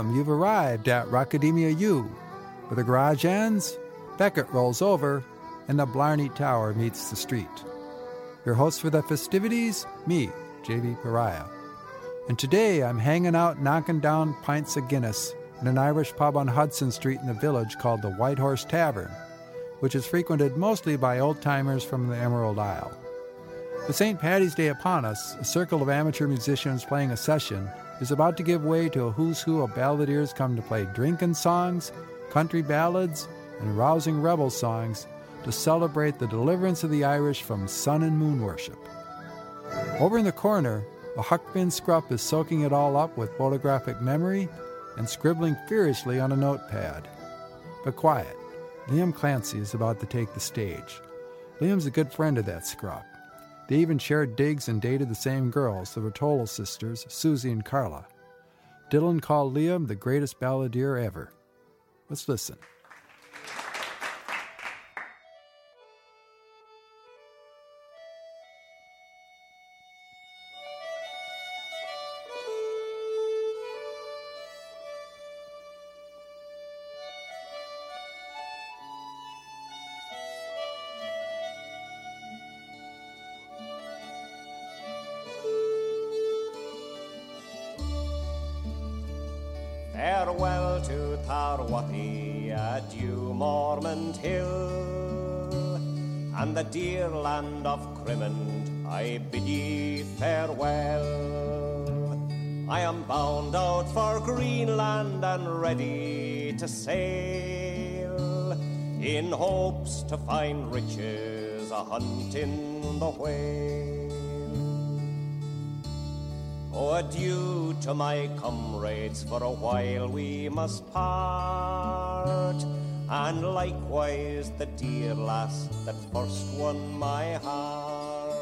Welcome, you've arrived at Rockademia U. Where the garage ends, Beckett rolls over, and the Blarney Tower meets the street. Your host for the festivities, me, J.B. Pariah. And today I'm hanging out knocking down pints of Guinness in an Irish pub on Hudson Street in the village called the White Horse Tavern, which is frequented mostly by old timers from the Emerald Isle. With St. Patty's Day upon us, a circle of amateur musicians playing a session is about to give way to a who's who of balladeers come to play drinking songs, country ballads, and rousing rebel songs to celebrate the deliverance of the Irish from sun and moon worship. Over in the corner, a Huck Finn Scruff is soaking it all up with photographic memory and scribbling furiously on a notepad. But quiet, Liam Clancy is about to take the stage. Liam's a good friend of that Scruff. They even shared digs and dated the same girls, the Rotolo sisters, Susie and Carla. Dylan called Liam the greatest balladeer ever. Let's listen. To Tarwathie, adieu Mormond Hill, and the dear land of Crimond, I bid ye farewell. I am bound out for Greenland and ready to sail, in hopes to find riches a hunting the whale. Oh, adieu to my comrades, for a while we must part. And likewise the dear lass that first won my heart.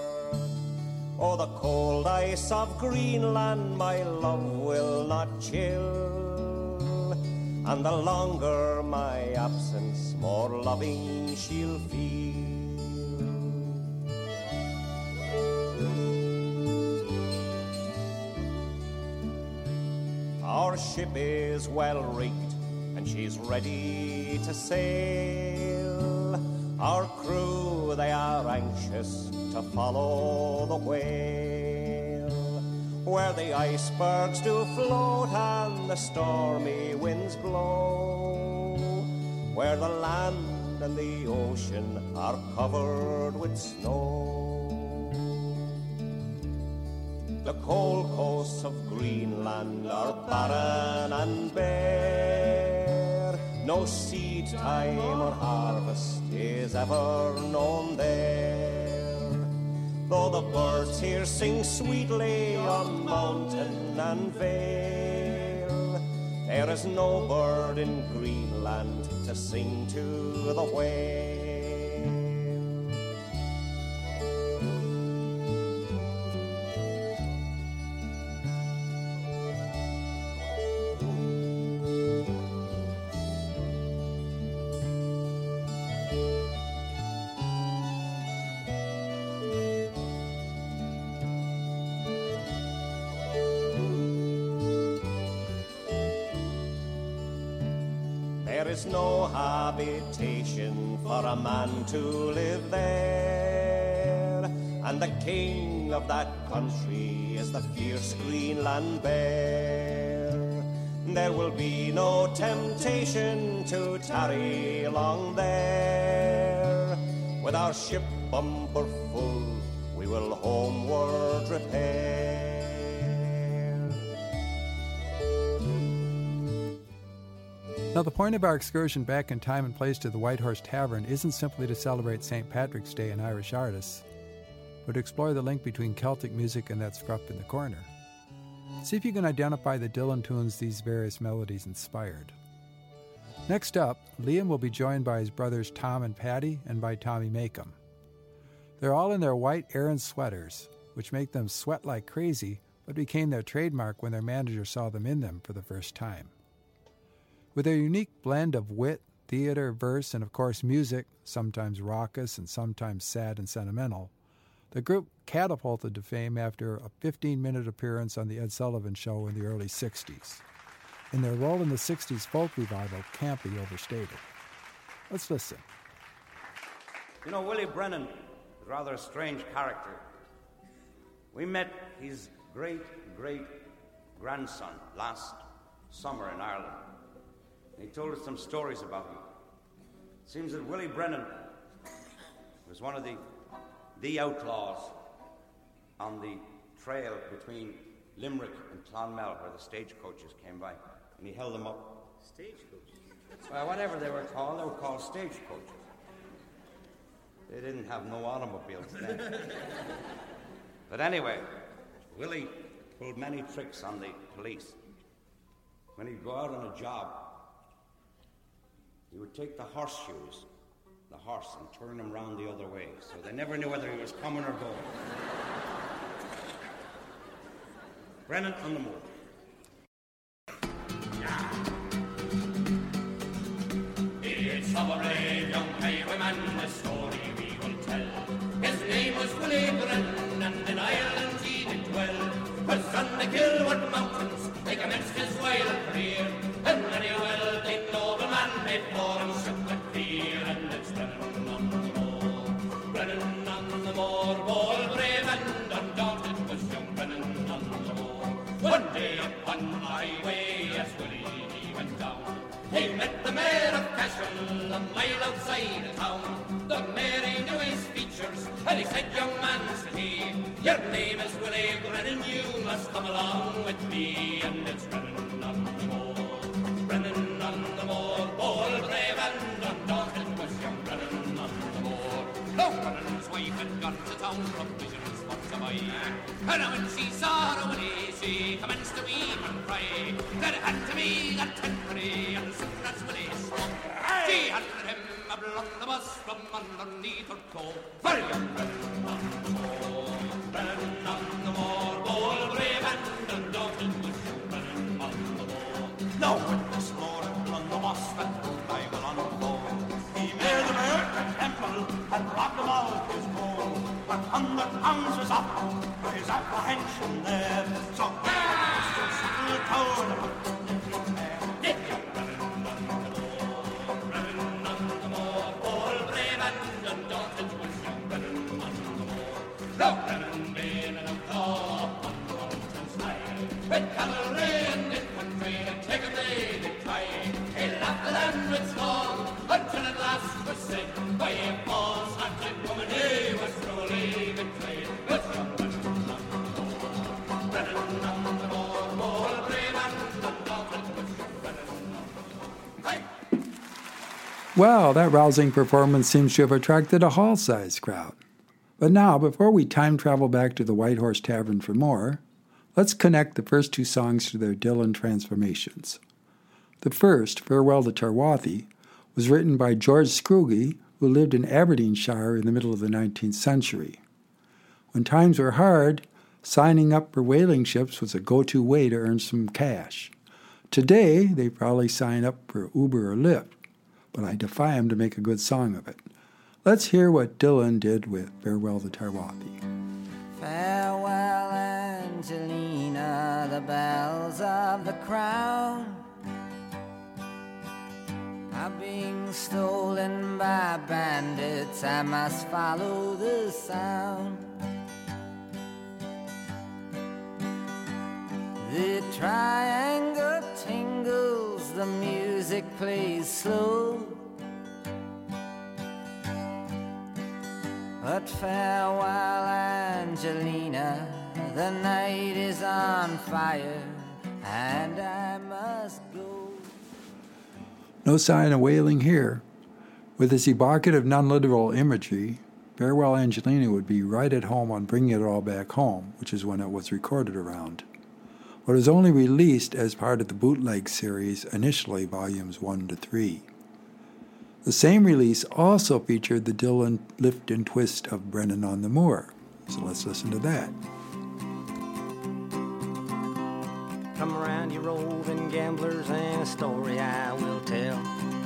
Oh, the cold ice of Greenland my love will not chill. And the longer my absence, more loving she'll feel. Ship is well rigged and she's ready to sail. Our crew, they are anxious to follow the whale. Where the icebergs do float and the stormy winds blow. Where the land and the ocean are covered with snow. The cold coasts of Greenland are barren and bare. No seed time or harvest is ever known there. Though the birds here sing sweetly on mountain and vale, there is no bird in Greenland to sing to the whale. No habitation for a man to live there, and the king of that country is the fierce Greenland bear. There will be no temptation to tarry along there. With our ship bumper Now, the point of our excursion back in time and place to the White Horse Tavern isn't simply to celebrate St. Patrick's Day and Irish artists, but to explore the link between Celtic music and that scruff in the corner. See if you can identify the Dylan tunes these various melodies inspired. Next up, Liam will be joined by his brothers Tom and Patty and by Tommy Makem. They're all in their white Aran sweaters, which make them sweat like crazy, but became their trademark when their manager saw them in them for the first time. With their unique blend of wit, theater, verse, and of course music, sometimes raucous and sometimes sad and sentimental, the group catapulted to fame after a 15 minute appearance on The Ed Sullivan Show in the early 60s. and their role in the 60s folk revival can't be overstated. Let's listen. You know, Willie Brennan is rather a strange character. We met his great great grandson last summer in Ireland. He told us some stories about him. It seems that Willie Brennan was one of the, the outlaws on the trail between Limerick and Clonmel where the stagecoaches came by. And he held them up. Stagecoaches? Well, whatever they were called, they were called stagecoaches. They didn't have no automobiles then. but anyway, Willie pulled many tricks on the police. When he'd go out on a job, he would take the horseshoes, the horse, and turn them round the other way, so they never knew whether he was coming or going. Brennan on the moor. It's of a brave young highwayman, the story we will tell. His name was Willie Brennan, and in Ireland he did dwell. Was on the Kilworth Mountains, they commenced his wild career. Come along with me." For and when she saw the Willie, she commenced to weep and cry. That hand to me that tenpenny, and soon as Willie spoke, she handed him a blunderbuss from underneath her cloak. For young up apprehension there. So Well, that rousing performance seems to have attracted a hall sized crowd. But now, before we time travel back to the White Horse Tavern for more, let's connect the first two songs to their Dylan transformations. The first, Farewell to Tarwathie, was written by George Scroggie, who lived in Aberdeenshire in the middle of the 19th century. When times were hard, signing up for whaling ships was a go to way to earn some cash. Today, they probably sign up for Uber or Lyft, but I defy him to make a good song of it. Let's hear what Dylan did with Farewell to Tarwathie. Farewell, Angelina, the bells of the crown are being stolen by bandits. I must follow the sound. The triangle tingles, the music plays slow. But farewell, Angelina, the night is on fire, and I must go. No sign of wailing here. With its evocative non literal imagery, Farewell Angelina would be right at home on Bringing It All Back Home, which is when it was recorded around. But it was only released as part of the bootleg series, initially volumes 1 to 3. The same release also featured the Dylan lift and twist of Brennan on the Moor. So let's listen to that. Come around, you roving gamblers, and a story I will tell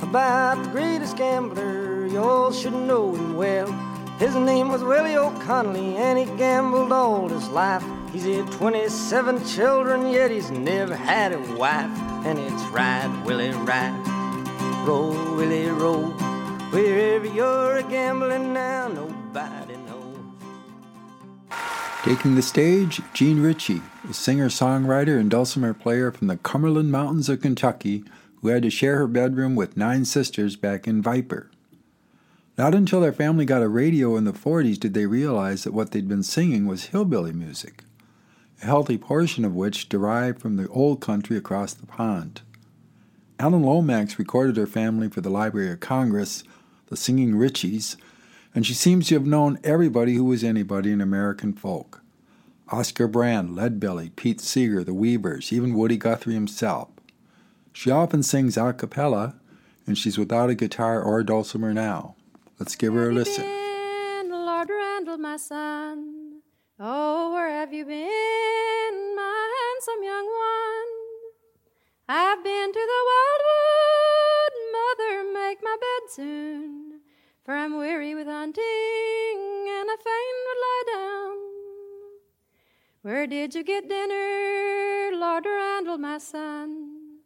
about the greatest gambler. You all should know him well. His name was Willie O'Conley, and he gambled all his life. He's had 27 children, yet he's never had a wife. And it's right, Willie, ride. Roll, Willie, roll. Wherever you're a gambling now, nobody knows. Taking the stage, Jean Ritchie, a singer songwriter and dulcimer player from the Cumberland Mountains of Kentucky who had to share her bedroom with nine sisters back in Viper. Not until their family got a radio in the 40s did they realize that what they'd been singing was hillbilly music, a healthy portion of which derived from the old country across the pond. Alan Lomax recorded her family for the Library of Congress, the Singing Ritchies, and she seems to have known everybody who was anybody in American folk. Oscar Brand, Leadbelly, Pete Seeger, the Weavers, even Woody Guthrie himself. She often sings a cappella, and she's without a guitar or a dulcimer now. Let's give her a listen. Been, Lord Randall, my son. Oh, where have you been, my handsome young one? I've been to the wildwood, mother, make my bed soon, for I'm weary with hunting, and I fain would lie down. Where did you get dinner, Lord Randall, my son?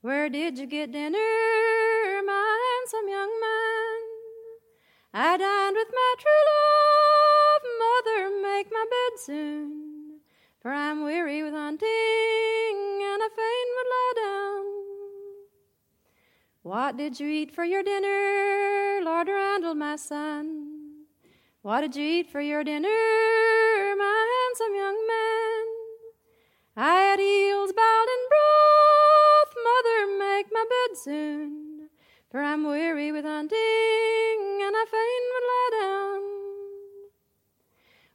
Where did you get dinner, my handsome young man? I dined with my true love, mother, make my bed soon, for I'm weary with hunting, and I fain would lie down. What did you eat for your dinner, Lord Randall, my son? What did you eat for your dinner, my handsome young man? I had eels boiled in broth, mother, make my bed soon, for I'm weary with hunting, and I fain would lie down.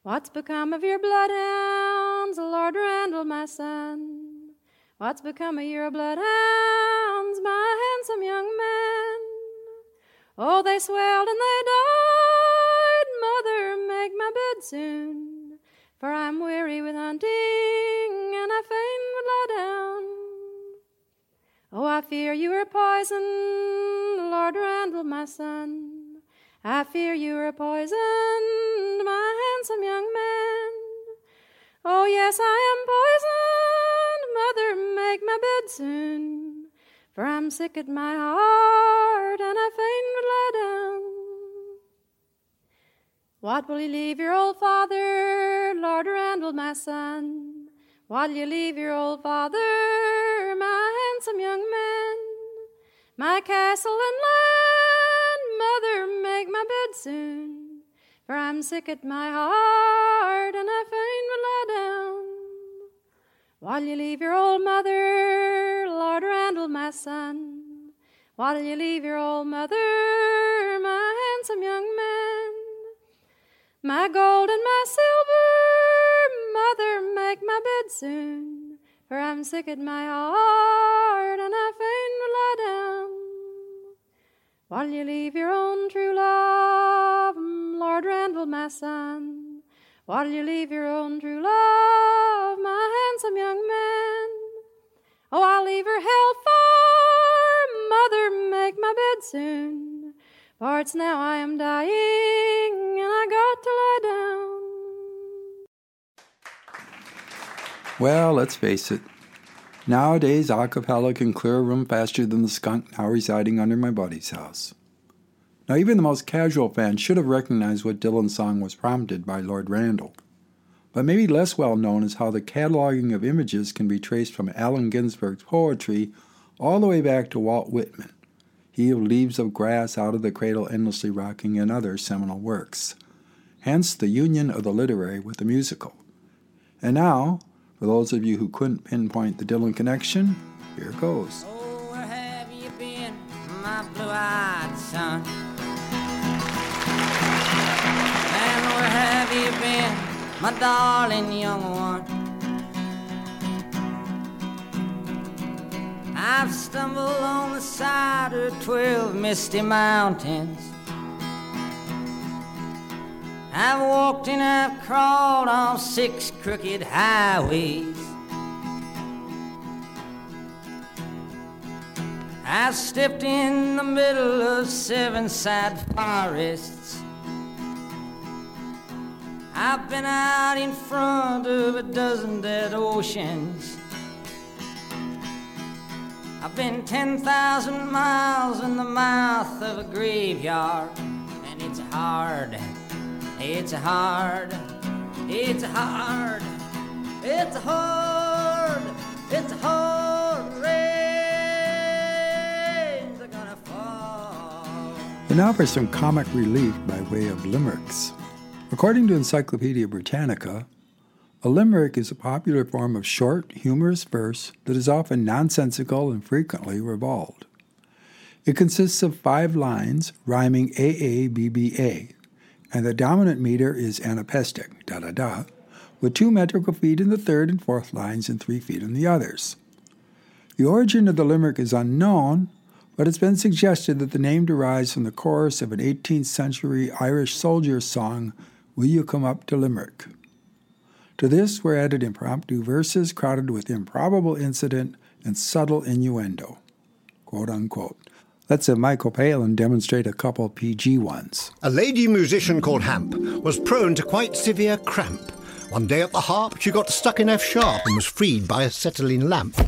What's become of your bloodhounds, Lord Randall, my son? What's become of your bloodhounds, my handsome young man? Oh, they swelled and they died, mother, make my bed soon, for I'm weary with hunting, and I fain would lie down. Oh, I fear you are poisoned, Lord Randall, my son. I fear you are poisoned, my handsome young man. Oh, yes, I am poisoned, mother, make my bed soon, for I'm sick at my heart, and I fain would lie down. What will you leave your old father, Lord Randall, my son? What'll you leave your old father, my handsome young man? My castle and land, mother, make my bed soon, for I'm sick at my heart, and I fain would lie down. What'll you leave your old mother, Lord Randall, my son? What'll you leave your old mother, my handsome young man? My gold and my silver, mother, make my bed soon, for I'm sick at my heart, While you leave your own true love, Lord Randall, my son. While you leave your own true love, my handsome young man. Oh, I'll leave her hellfire, mother, make my bed soon. For it's now I am dying, and I got to lie down. Well, let's face it. Nowadays, a cappella can clear a room faster than the skunk now residing under my buddy's house. Now, even the most casual fan should have recognized what Dylan's song was prompted by Lord Randall. But maybe less well known is how the cataloging of images can be traced from Allen Ginsberg's poetry all the way back to Walt Whitman, he of Leaves of Grass, Out of the Cradle, Endlessly Rocking, and other seminal works. Hence the union of the literary with the musical. And now, for those of you who couldn't pinpoint the Dylan connection, here it goes. Oh, where have you been, my blue-eyed son? And where have you been, my darling young one? I've stumbled on the side of twelve misty mountains. I've walked and I've crawled on six crooked highways. I've stepped in the middle of seven sad forests. I've been out in front of a dozen dead oceans. I've been 10,000 miles in the mouth of a graveyard, and it's hard, it's hard, it's hard, it's hard, it's hard. Rains gonna fall. And now for some comic relief by way of limericks. According to Encyclopedia Britannica, a limerick is a popular form of short, humorous verse that is often nonsensical and frequently ribald. It consists of five lines rhyming AABBA, and the dominant meter is anapestic, da da da, with two metrical feet in the third and fourth lines and three feet in the others. The origin of the limerick is unknown, but it's been suggested that the name derives from the chorus of an 18th century Irish soldier song, Will You Come Up to Limerick? To this were added impromptu verses crowded with improbable incident and subtle innuendo. Quote unquote. Let's have Michael Palin demonstrate a couple PG ones. A lady musician called Hamp was prone to quite severe cramp. One day at the harp, she got stuck in F sharp and was freed by a acetylene lamp.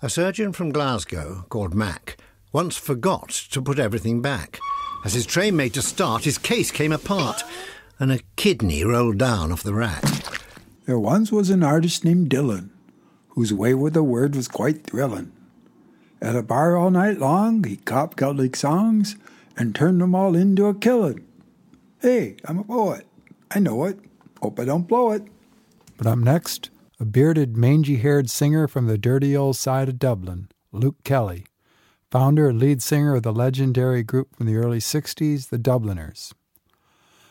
A surgeon from Glasgow called Mac once forgot to put everything back. As his train made to start, his case came apart and a kidney rolled down off the rack. There once was an artist named Dylan, whose way with the word was quite thrilling. At a bar all night long, he copped Celtic songs and turned them all into a killing. Hey, I'm a poet. I know it. Hope I don't blow it. But I'm next, a bearded, mangy haired singer from the dirty old side of Dublin, Luke Kelly, founder and lead singer of the legendary group from the early 60s, the Dubliners.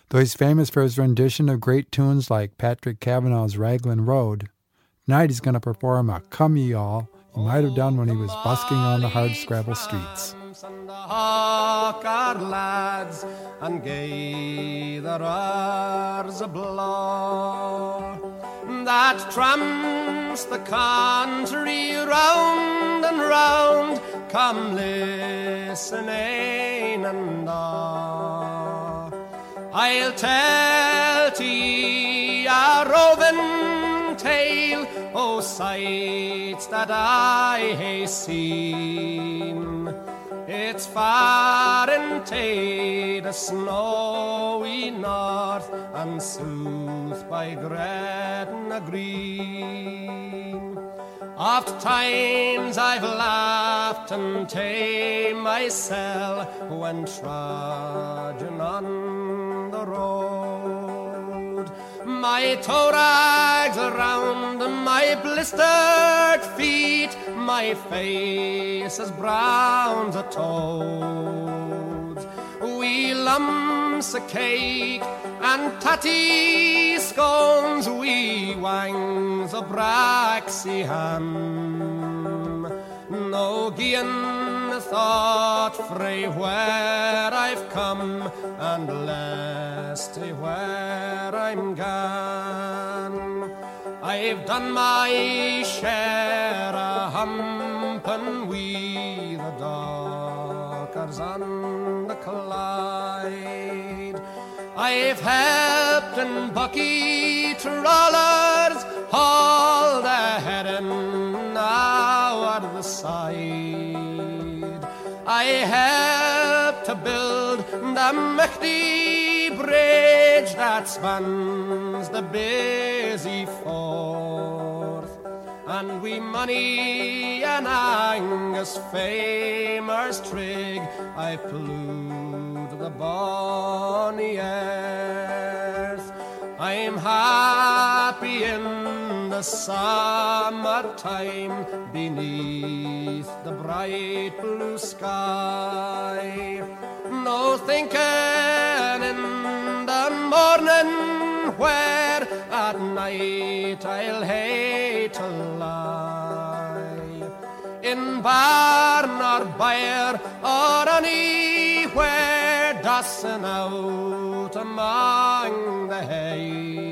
Though he's famous for his rendition of great tunes like Patrick Kavanagh's Raglan Road, tonight he's going to perform a Come Ye All might have done when he was busking on the hard scrabble streets. And the hawk are lads, and gay a blow that tramps the country round and round. Come listen, ein and I'll tell ye a roving tale o sights that I hae seen. It's far and tae the snowy north and south by Gretna Green. Oft times I've laughed and tae myself when trudging on the road. My toe rags around my blistered feet, my face as brown as a toad. We lumps of cake and tatty scones, we wangs of braxy ham. No gien thought frae where I've come, and less to where I'm gone. I've done my share of humpin' wi' the dockers on the Clyde. I've helped in Buckie trawlers haul the herring now at the side. I helped to build the mighty bridge that spans the busy Forth. And we money and Angus famers trig, I to the bonny earth. I'm in the summertime beneath the bright blue sky. No thinking in the morning where at night I'll hate to lie. In barn or byre or anywhere dusting out among the hay.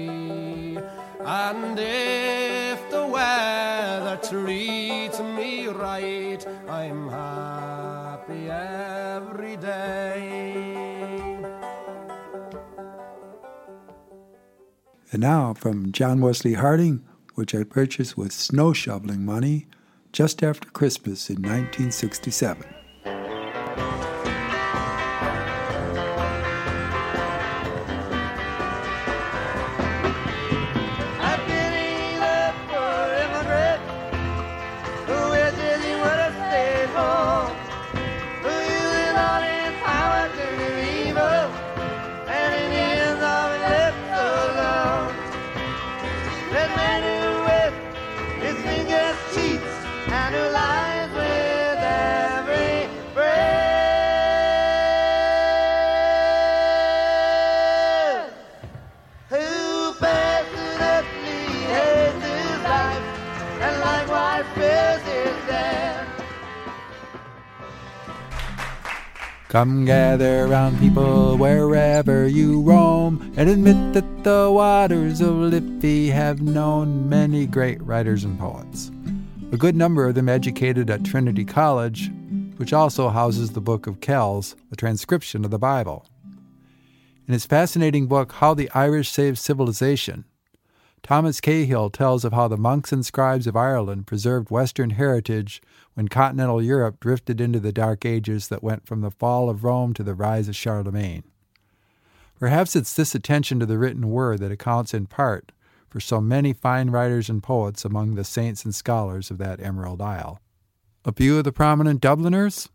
And if the weather treats me right, I'm happy every day. And now from John Wesley Harding, which I purchased with snow shoveling money just after Christmas in 1967. Come gather round people wherever you roam and admit that the waters of Liffey have known many great writers and poets. A good number of them educated at Trinity College, which also houses the Book of Kells, a transcription of the Bible. In his fascinating book, How the Irish Saved Civilization, Thomas Cahill tells of how the monks and scribes of Ireland preserved Western heritage when continental Europe drifted into the Dark Ages that went from the fall of Rome to the rise of Charlemagne. Perhaps it's this attention to the written word that accounts in part for so many fine writers and poets among the saints and scholars of that Emerald Isle. A few of the prominent Dubliners?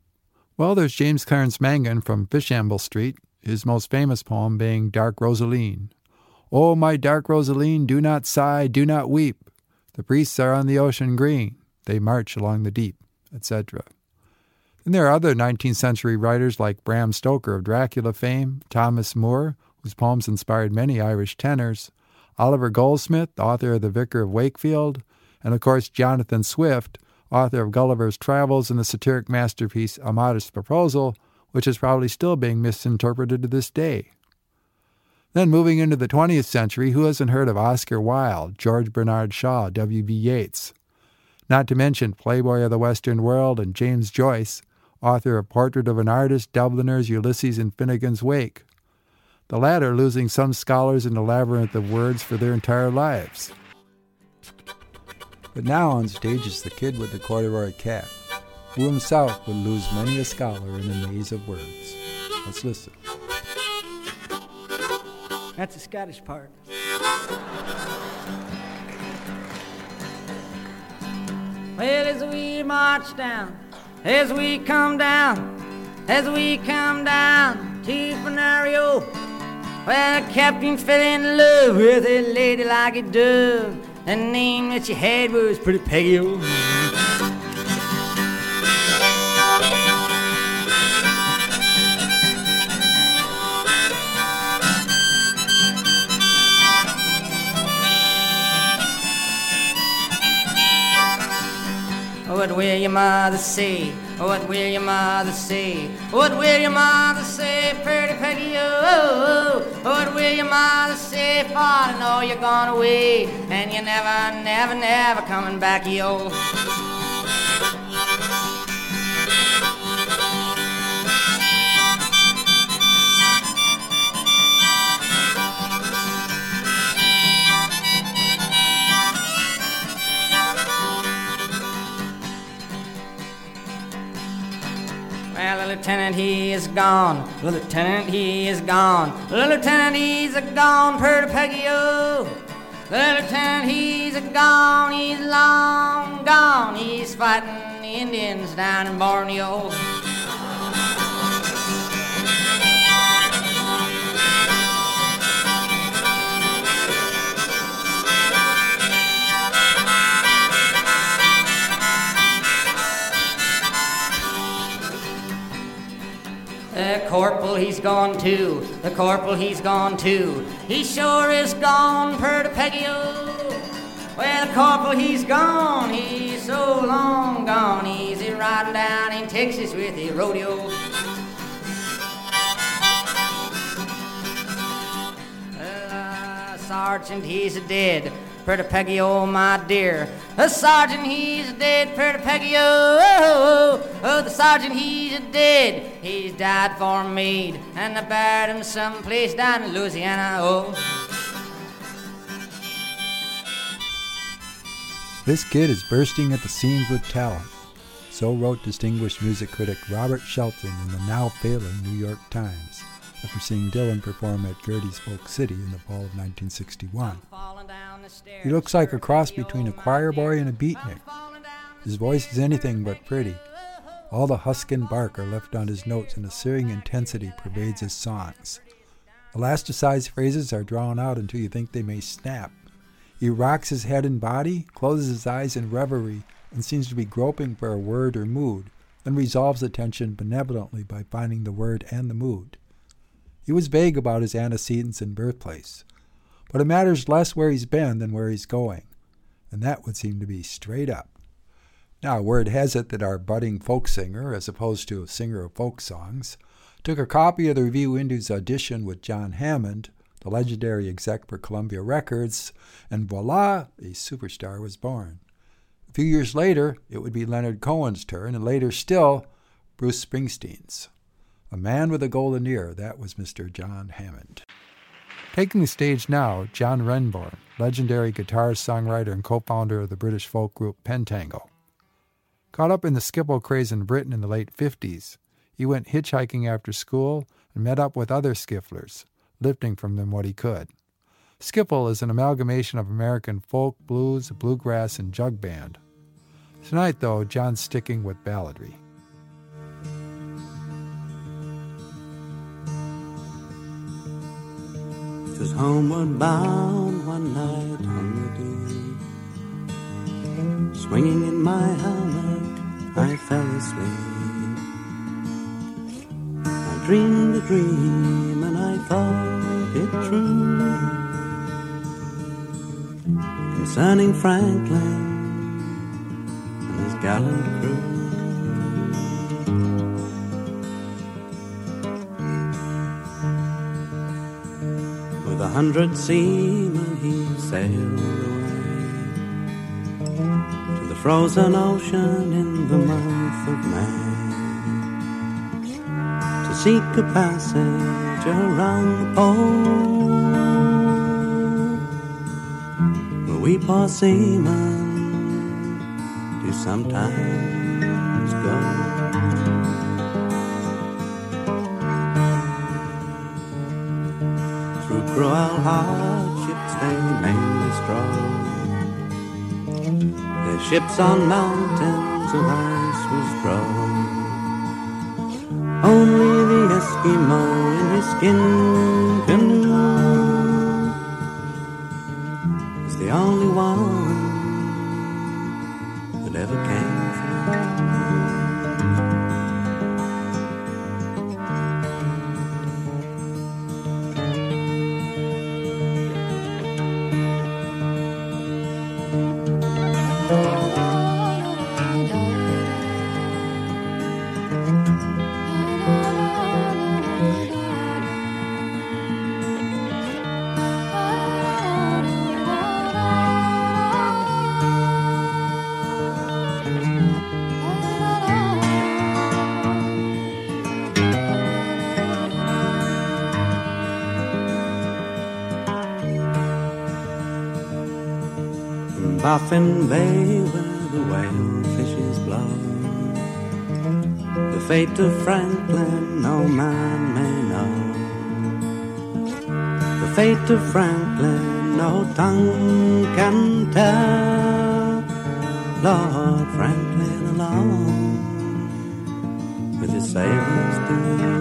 Well, there's James Clarence Mangan from Fishamble Street, his most famous poem being Dark Rosaleen. Oh, my dark Rosaleen, do not sigh, do not weep. The priests are on the ocean green, they march along the deep, etc. Then there are other 19th century writers like Bram Stoker of Dracula fame, Thomas Moore, whose poems inspired many Irish tenors, Oliver Goldsmith, author of The Vicar of Wakefield, and of course Jonathan Swift, author of Gulliver's Travels and the satiric masterpiece A Modest Proposal, which is probably still being misinterpreted to this day. Then moving into the 20th century, who hasn't heard of Oscar Wilde, George Bernard Shaw, W.B. Yeats? Not to mention Playboy of the Western World and James Joyce, author of Portrait of an Artist, Dubliners, Ulysses, and Finnegan's Wake. The latter losing some scholars in the labyrinth of words for their entire lives. But now on stage is the kid with the corduroy cap, who himself would lose many a scholar in the maze of words. Let's listen. That's the Scottish part. Well, as we march down, as we come down, as we come down to Fenario, well, the captain fell in love with a lady like a dove. The name that she had was Pretty Peggy. Oh. What will your mother say? What will your mother say? What will your mother say, pretty Peggy? Oh, what will your mother say? For I know you're gone away, and you're never, never, never coming back, yo. He is gone. The lieutenant, he is gone. The lieutenant, he's a gone, pretty Peggy, oh. The lieutenant, he's a gone. He's long gone. He's fighting the Indians down in Borneo. Corporal, he's gone too. The corporal, he's gone too. He sure is gone, per to Peggy oh. Well, the corporal, he's gone. He's so long gone. He's riding down in Texas with the rodeo. Uh, sergeant, he's dead. Pretty Peggy, oh my dear. The sergeant, he's dead. Pretty Peggy, oh, oh, oh, the sergeant, he's dead. He's died for me, and they buried him someplace down in Louisiana, oh. This kid is bursting at the seams with talent. So wrote distinguished music critic Robert Shelton in the now failing New York Times after seeing Dylan perform at Gerde's Folk City in the fall of 1961. He looks like a cross between a choir boy and a beatnik. His voice is anything but pretty. All the husk and bark are left on his notes, and a searing intensity pervades his songs. Elasticized phrases are drawn out until you think they may snap. He rocks his head and body, closes his eyes in reverie, and seems to be groping for a word or mood, then resolves the tension benevolently by finding the word and the mood. He was vague about his antecedents and birthplace, but it matters less where he's been than where he's going, and that would seem to be straight up. Now, word has it that our budding folk singer, as opposed to a singer of folk songs, took a copy of the Revue Indus audition with John Hammond, the legendary exec for Columbia Records, and voila, a superstar was born. A few years later, it would be Leonard Cohen's turn, and later still, Bruce Springsteen's. A man with a golden ear, that was Mr. John Hammond. Taking the stage now, John Renbourn, legendary guitarist, songwriter, and co founder of the British folk group Pentangle. Caught up in the Skiffle craze in Britain in the late 50s, he went hitchhiking after school and met up with other skifflers, lifting from them what he could. Skiffle is an amalgamation of American folk, blues, bluegrass, and jug band. Tonight, though, John's sticking with balladry. Was homeward bound one night on the dew. Swinging in my hammock, I fell asleep. I dreamed a dream and I thought it true. Concerning Franklin and his gallant crew. Hundred seamen he sailed away to the frozen ocean in the month of May to seek a passage around the pole. We poor seamen do sometimes hardships they mainly stroll. Their ships on mountains of ice was grown. Only the Eskimo in his skin canoe Baffin Bay where the whale fishes blow. The fate of Franklin no man may know. The fate of Franklin no tongue can tell. Lord Franklin alone with his sailors did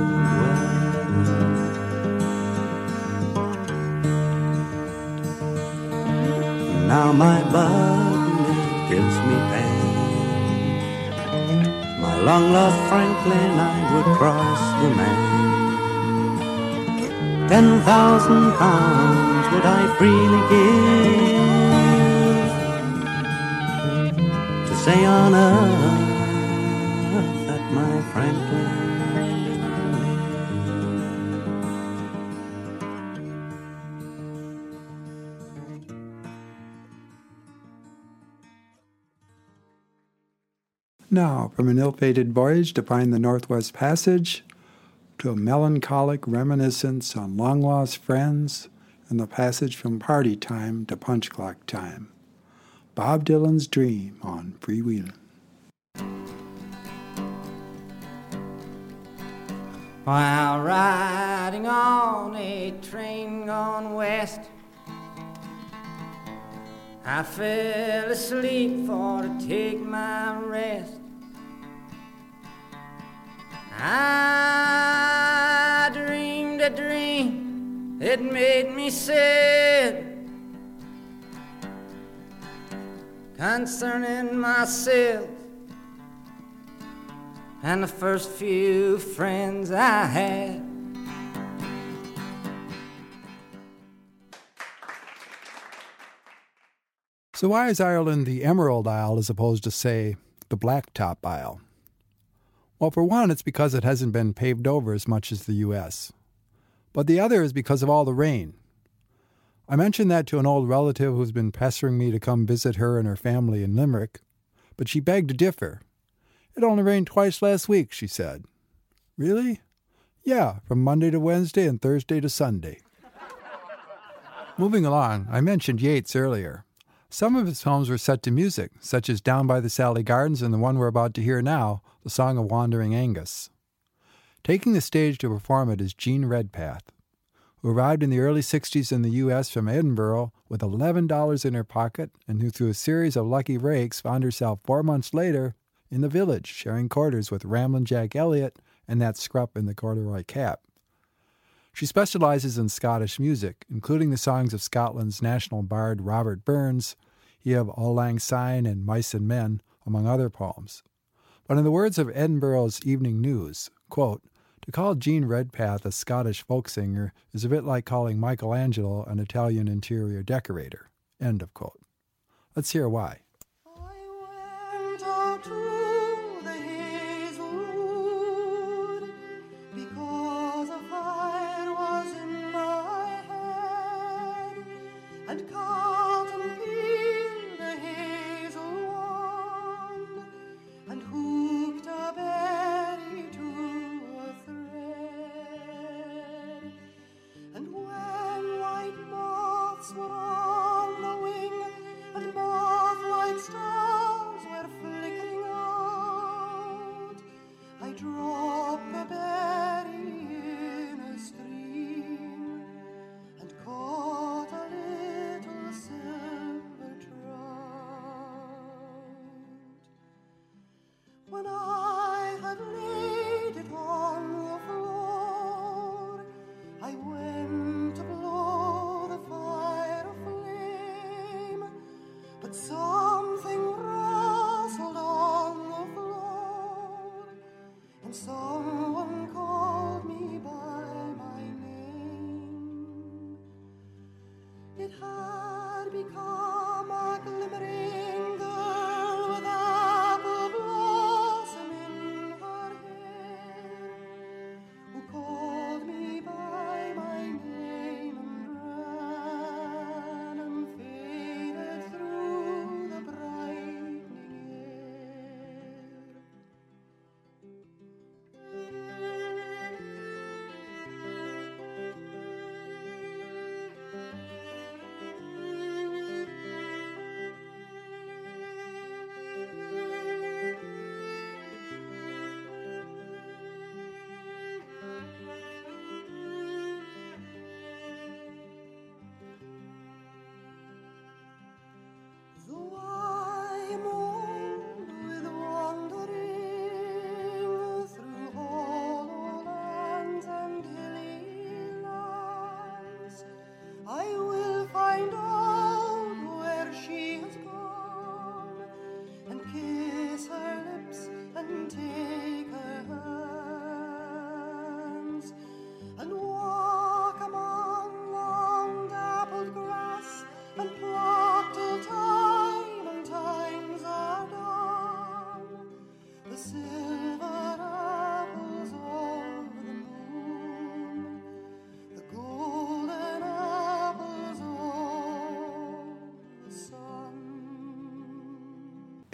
Now my it gives me pain. My long lost Franklin, I would cross the main. Ten thousand pounds would I freely give to say on earth Now, from an ill fated voyage to find the Northwest Passage, to a melancholic reminiscence on long lost friends, and the passage from party time to punch clock time. Bob Dylan's Dream on freewheeling. While riding on a train gone west, I fell asleep for to take my rest. I dreamed a dream that made me sad concerning myself and the first few friends I had. So, why is Ireland the Emerald Isle as opposed to, say, the Blacktop Isle? Well, for one, it's because it hasn't been paved over as much as the U.S. But the other is because of all the rain. I mentioned that to an old relative who's been pestering me to come visit her and her family in Limerick, but she begged to differ. It only rained twice last week, she said. Really? Yeah, from Monday to Wednesday and Thursday to Sunday. Moving along, I mentioned Yeats earlier. Some of his poems were set to music, such as Down by the Sally Gardens and the one we're about to hear now, The Song of Wandering Angus. Taking the stage to perform it is Jean Redpath, who arrived in the early 60s in the U.S. from Edinburgh with $11 in her pocket and who, through a series of lucky breaks, found herself four months later in the village, sharing quarters with Ramblin' Jack Elliott and that scrup in the corduroy cap. She specializes in Scottish music, including the songs of Scotland's national bard Robert Burns, he of Auld Lang Syne and Mice and Men, among other poems. But in the words of Edinburgh's Evening News, quote, to call Jean Redpath a Scottish folk singer is a bit like calling Michelangelo an Italian interior decorator. End of quote. Let's hear why.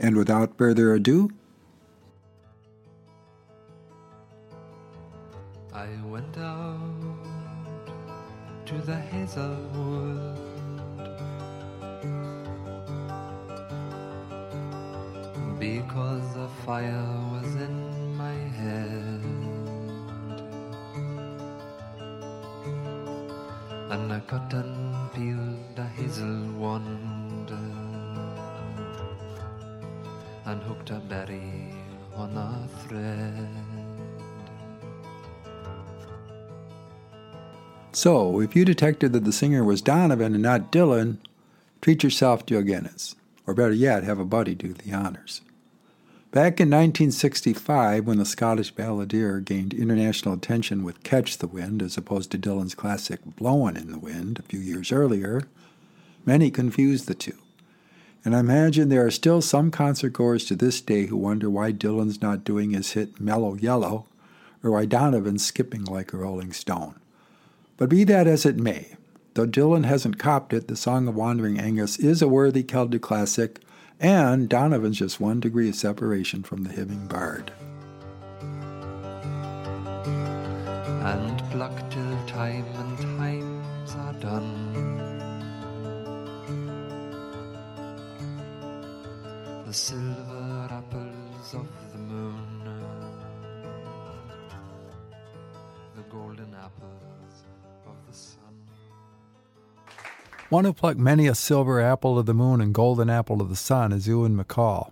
And without further ado, So, if you detected that the singer was Donovan and not Dylan, treat yourself to a Guinness. Or better yet, have a buddy do the honors. Back in 1965, when the Scottish balladeer gained international attention with Catch the Wind as opposed to Dylan's classic Blowin' in the Wind a few years earlier, many confused the two. And I imagine there are still some concert goers to this day who wonder why Dylan's not doing his hit Mellow Yellow or why Donovan's skipping like a Rolling Stone. But be that as it may, though Dylan hasn't copped it, the Song of Wandering Angus is a worthy Celtic classic, and Donovan's just one degree of separation from the hymning bard. and pluck till time and times are done. The One who plucked many a silver apple of the moon and golden apple of the sun is Ewan MacColl,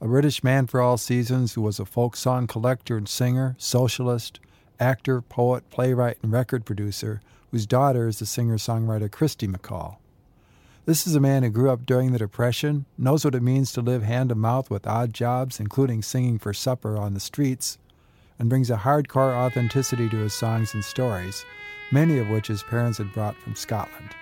a British man for all seasons who was a folk song collector and singer, socialist, actor, poet, playwright, and record producer, whose daughter is the singer songwriter Kirsty MacColl. This is a man who grew up during the Depression, knows what it means to live hand to mouth with odd jobs, including singing for supper on the streets, and brings a hardcore authenticity to his songs and stories, many of which his parents had brought from Scotland.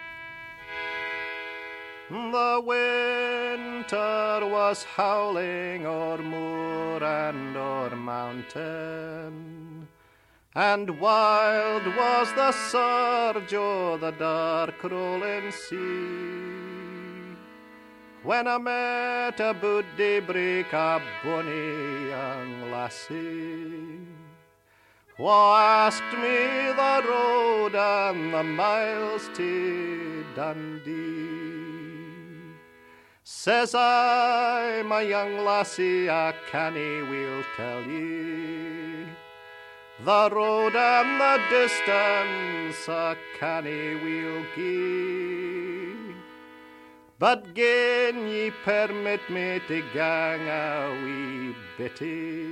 The winter was howling o'er moor and o'er mountain, and wild was the surge o' the dark rolling sea. When I met a buddy break a bonny young lassie, who asked me the road and the miles to Dundee. Says I, my young lassie, I canny will tell ye. The road and the distance I canny will gie. But gin ye permit me to gang a wee bitty,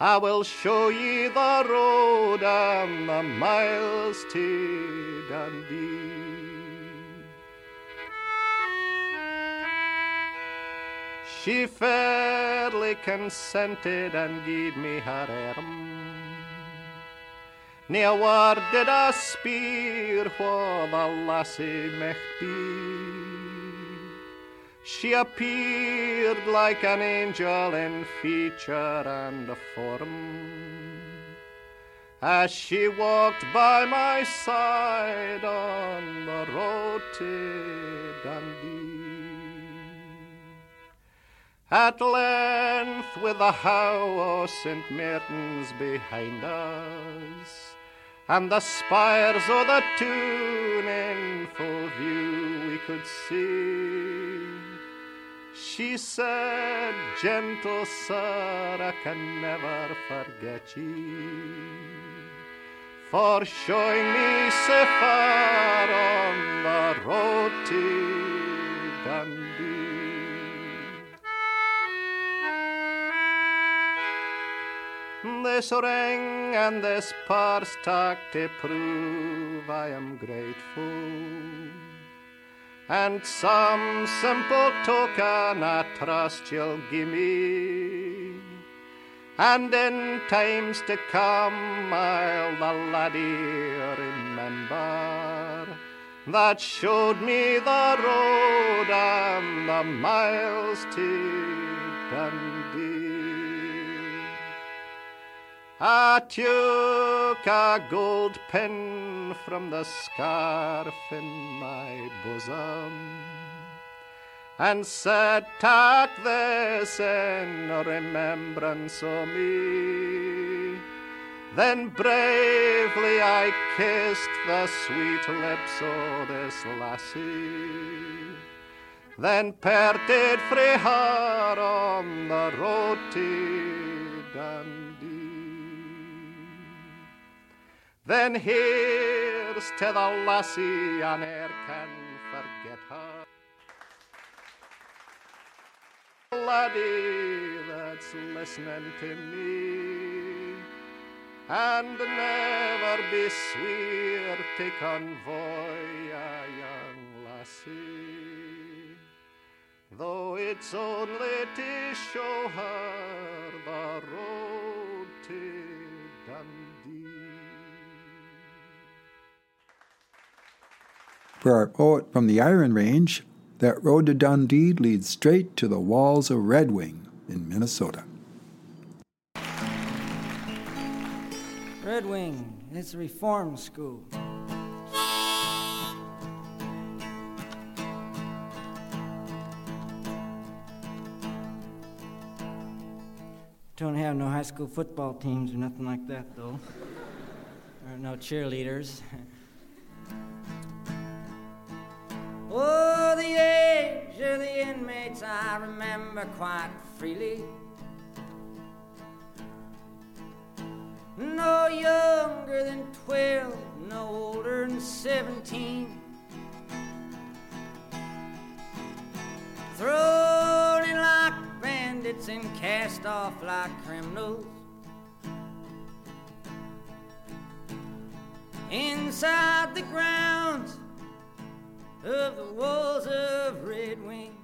I will show ye the road and the miles to Dundee. She fairly consented and gied me her arm. Near word did I speer wha the lassie might be. She appeared like an angel in feature and form. As she walked by my side on the road to Dundee. At length, with the how of St. Martin's behind us, and the spires o' the tune in full view we could see. She said, Gentle sir, I can never forget ye, for showing me so far on the road to This ring and this purse tuck to prove I am grateful. And some simple token I trust you'll give me. And in times to come I'll the laddie remember that showed me the road and the miles to Dundee. I took a gold pin from the scarf in my bosom and said, Take this in remembrance of me. Then bravely I kissed the sweet lips of this lassie then parted frae her on the road to Dundee. Then here's to the lassie, and e'er can forget her. Laddie that's listening to me, and never be sweet to convoy a young lassie, though it's only to show her the road For our poet from the Iron Range, that road to Dundee leads straight to the walls of Red Wing in Minnesota. Red Wing, it's a reform school. Don't have no high school football teams or nothing like that, though. or no cheerleaders. inmates I remember quite freely. No younger than 12, no older than 17. Thrown in like bandits and cast off like criminals. Inside the grounds of the walls of Red Wing.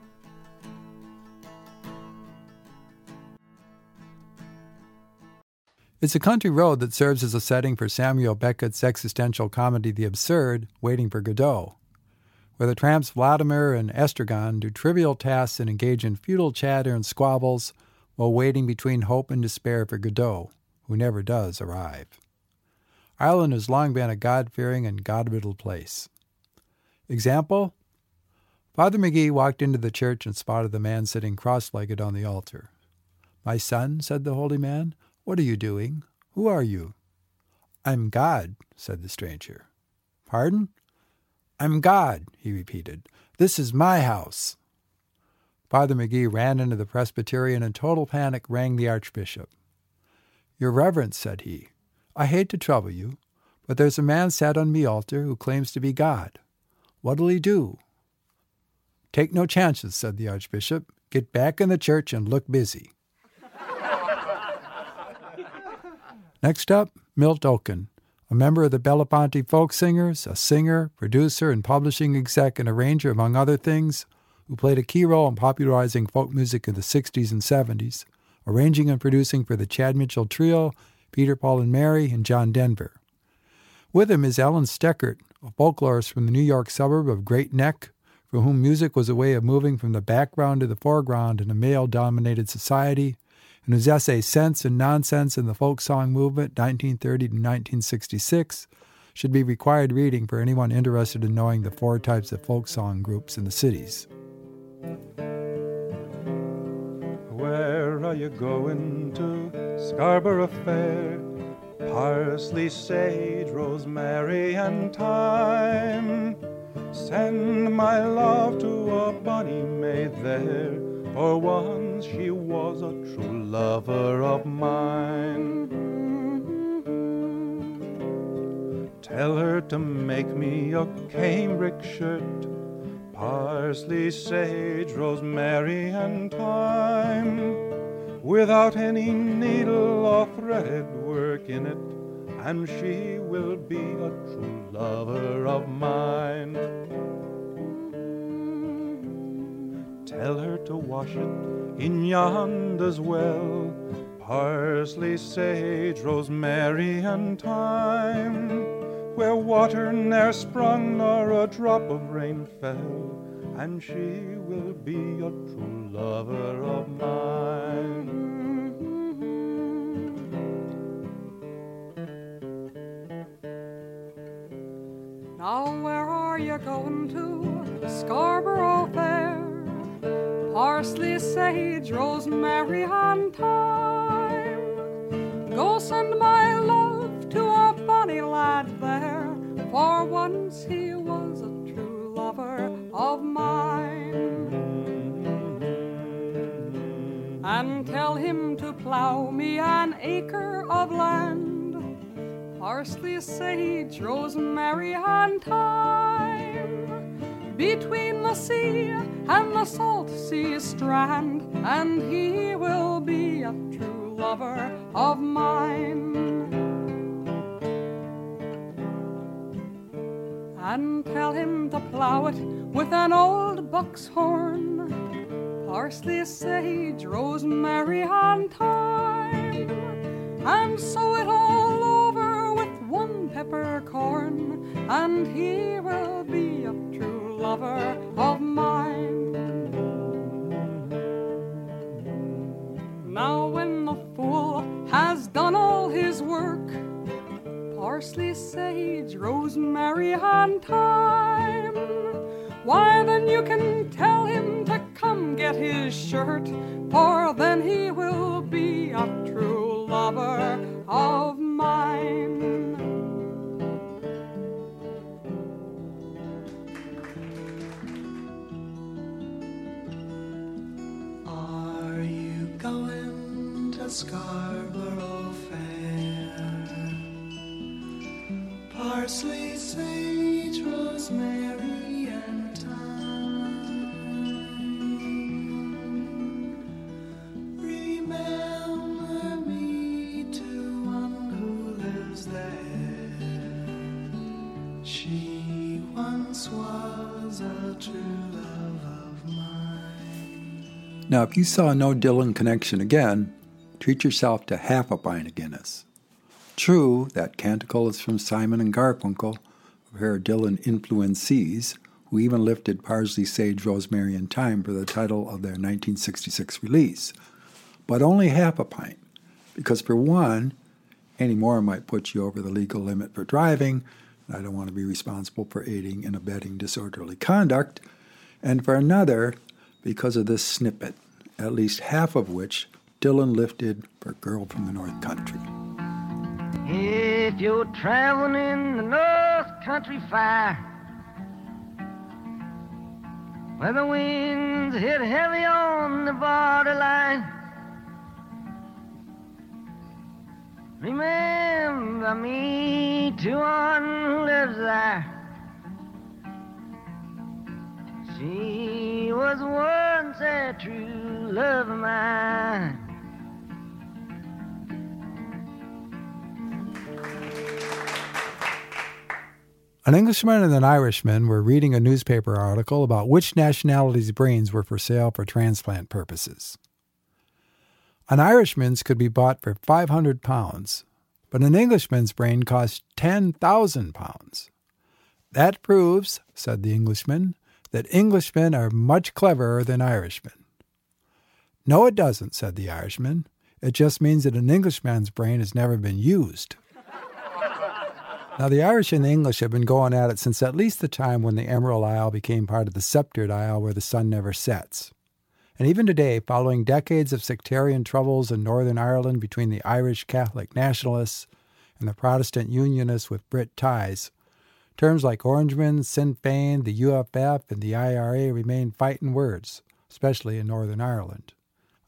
It's a country road that serves as a setting for Samuel Beckett's existential comedy The Absurd, Waiting for Godot, where the tramps Vladimir and Estragon do trivial tasks and engage in futile chatter and squabbles while waiting between hope and despair for Godot, who never does arrive. Ireland has long been a God fearing and God riddled place. Example Father McGee walked into the church and spotted the man sitting cross legged on the altar. My son, said the holy man, what are you doing? Who are you? I'm God, said the stranger. Pardon? I'm God, he repeated. This is my house. Father McGee ran into the presbytery and in total panic rang the archbishop. Your reverence, said he, I hate to trouble you, but there's a man sat on me altar who claims to be God. What'll he do? Take no chances, said the archbishop. Get back in the church and look busy. Next up, Milt Okun, a member of the Belafonte Folk Singers, a singer, producer, and publishing exec and arranger, among other things, who played a key role in popularizing folk music in the 60s and 70s, arranging and producing for the Chad Mitchell Trio, Peter, Paul, and Mary, and John Denver. With him is Ellen Stekert, a folklorist from the New York suburb of Great Neck, for whom music was a way of moving from the background to the foreground in a male dominated society and whose essay Sense and Nonsense in the Folk Song Movement, 1930 to 1966, should be required reading for anyone interested in knowing the four types of folk song groups in the cities. Where are you going to? Scarborough Fair. Parsley, sage, rosemary, and thyme. Send my love to a bonny maid there, for once she was a true lover of mine. Tell her to make me a cambric shirt, parsley, sage, rosemary, and thyme, without any needle or thread work in it, and she will be a true lover of mine. Tell her to wash it in yonder's well, parsley, sage, rosemary, and thyme, where water ne'er sprung nor a drop of rain fell, and she will be a true lover of mine. Now where are you going to? Scarborough Fair parsley, sage, rosemary, and thyme. Go send my love to a bonny lad there, for once he was a true lover of mine. And tell him to plough me an acre of land parsley, sage, rosemary, and thyme. Between the sea and the salt sea strand, and he will be a true lover of mine. and tell him to plow it with an old buck's horn. Parsley, sage, rosemary, and thyme, and sow it all over with one peppercorn, and he will be lover of mine. Now, when the fool has done all his work, parsley, sage, rosemary, and thyme. Why, then you can tell him to come get his shirt, Now, if you saw no Dylan connection again, treat yourself to half a pint of Guinness. True, that canticle is from Simon and Garfunkel, a pair of Dylan influencees, who even lifted Parsley, Sage, Rosemary, and Thyme for the title of their 1966 release. But only half a pint, because for one, any more might put you over the legal limit for driving. and I don't want to be responsible for aiding and abetting disorderly conduct. And for another, because of this snippet, at least half of which Dylan lifted for Girl from the North Country. If you're traveling in the North Country Fire, where the winds hit heavy on the borderline, remember me to one who lives there. She was once a true love of mine. An Englishman and an Irishman were reading a newspaper article about which nationality's brains were for sale for transplant purposes. An Irishman's could be bought for 500 pounds, but an Englishman's brain cost 10,000 pounds. That proves, said the Englishman, that Englishmen are much cleverer than Irishmen. No, it doesn't, said the Irishman. It just means that an Englishman's brain has never been used. Now, the Irish and the English have been going at it since at least the time when the Emerald Isle became part of the Sceptred Isle where the sun never sets. And even today, following decades of sectarian troubles in Northern Ireland between the Irish Catholic nationalists and the Protestant Unionists with Brit ties, terms like Orangemen, Sinn Féin, the UFF, and the IRA remain fighting words, especially in Northern Ireland.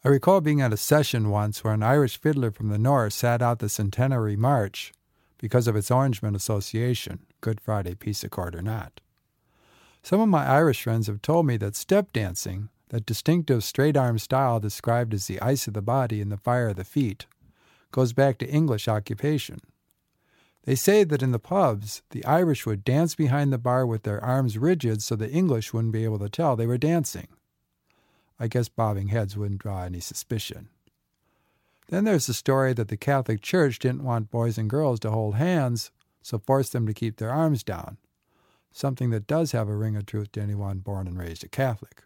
I recall being at a session once where an Irish fiddler from the north sat out the centenary march because of its Orangemen association, Good Friday peace accord or not. Some of my Irish friends have told me that step dancing, that distinctive straight arm style described as the ice of the body and the fire of the feet, goes back to English occupation. They say that in the pubs, the Irish would dance behind the bar with their arms rigid so the English wouldn't be able to tell they were dancing. I guess bobbing heads wouldn't draw any suspicion. Then there's the story that the Catholic Church didn't want boys and girls to hold hands, so forced them to keep their arms down, something that does have a ring of truth to anyone born and raised a Catholic.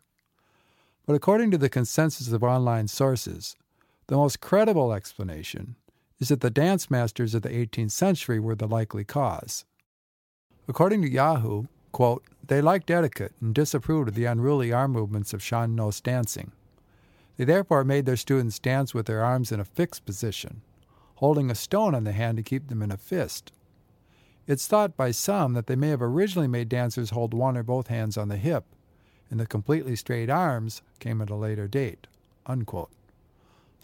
But according to the consensus of online sources, the most credible explanation is that the dance masters of the 18th century were the likely cause. According to Yahoo, quote, they liked etiquette and disapproved of the unruly arm movements of Sean Nós dancing. They therefore made their students dance with their arms in a fixed position, holding a stone on the hand to keep them in a fist. It's thought by some that they may have originally made dancers hold one or both hands on the hip, and the completely straight arms came at a later date. Unquote.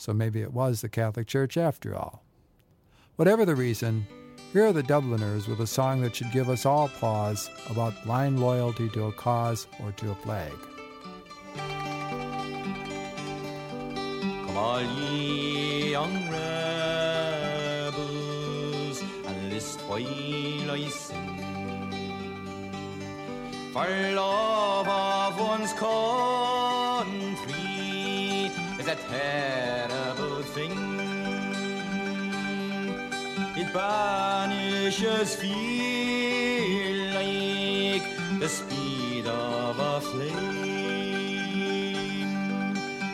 So maybe it was the Catholic Church after all. Whatever the reason, here are the Dubliners with a song that should give us all pause about blind loyalty to a cause or to a flag. Come all ye young rebels, and list while I sing. For love of one's a terrible thing. It banishes fear like the speed of a flame,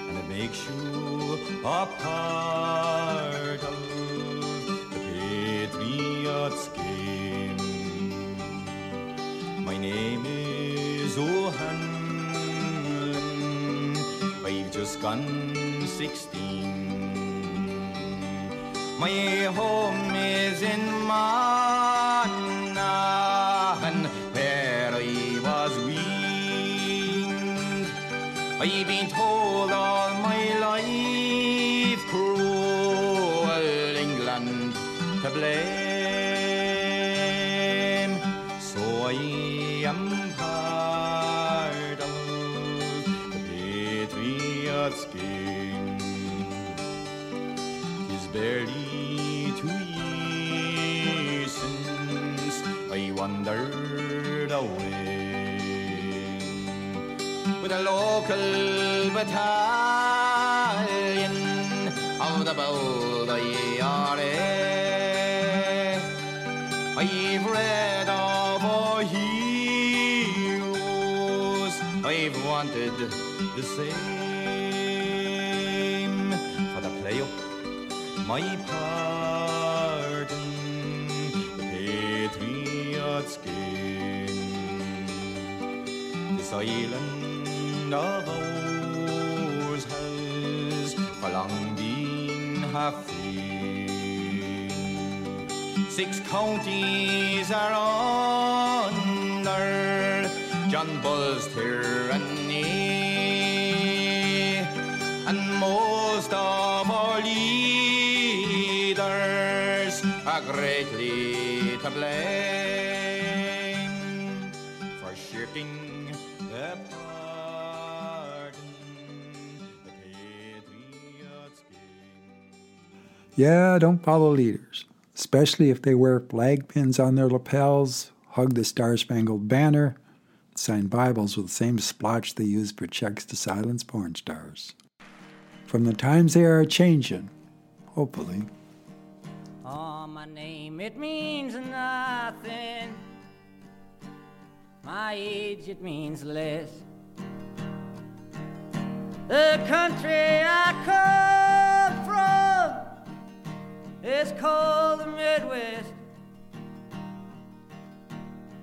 and it makes you a part of the patriot's game. My name is O'Hanlon. I've just gone sixteen. My home is in Monaghan, battalion of the Bold IRA. I've read of our heroes, I've wanted the same for the play up my pardon, the Patriots game. This island for long been half free. Six counties are under John Bull's tyranny, and most of our leaders are greatly to blame Yeah, don't follow leaders, especially if they wear flag pins on their lapels, hug the Star Spangled Banner, sign Bibles with the same splotch they use for checks to silence porn stars. From the times they are changing, hopefully. Oh, my name, it means nothing. My age, it means less. The country I come is called the Midwest.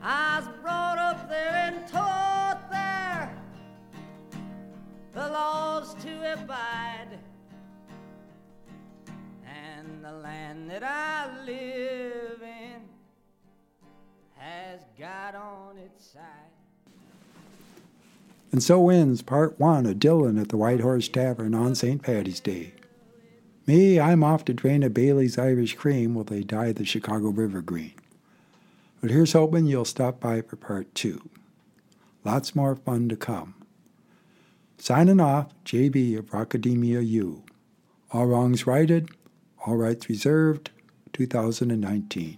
I was brought up there and taught there the laws to abide. And the land that I live in has God on its side. And so ends part one of Dylan at the White Horse Tavern on St. Patty's Day. Me, I'm off to drain a Bailey's Irish Cream while they dye the Chicago River green. But here's hoping you'll stop by for part two. Lots more fun to come. Signing off, JB of Rockademia U. All wrongs righted, all rights reserved, 2019.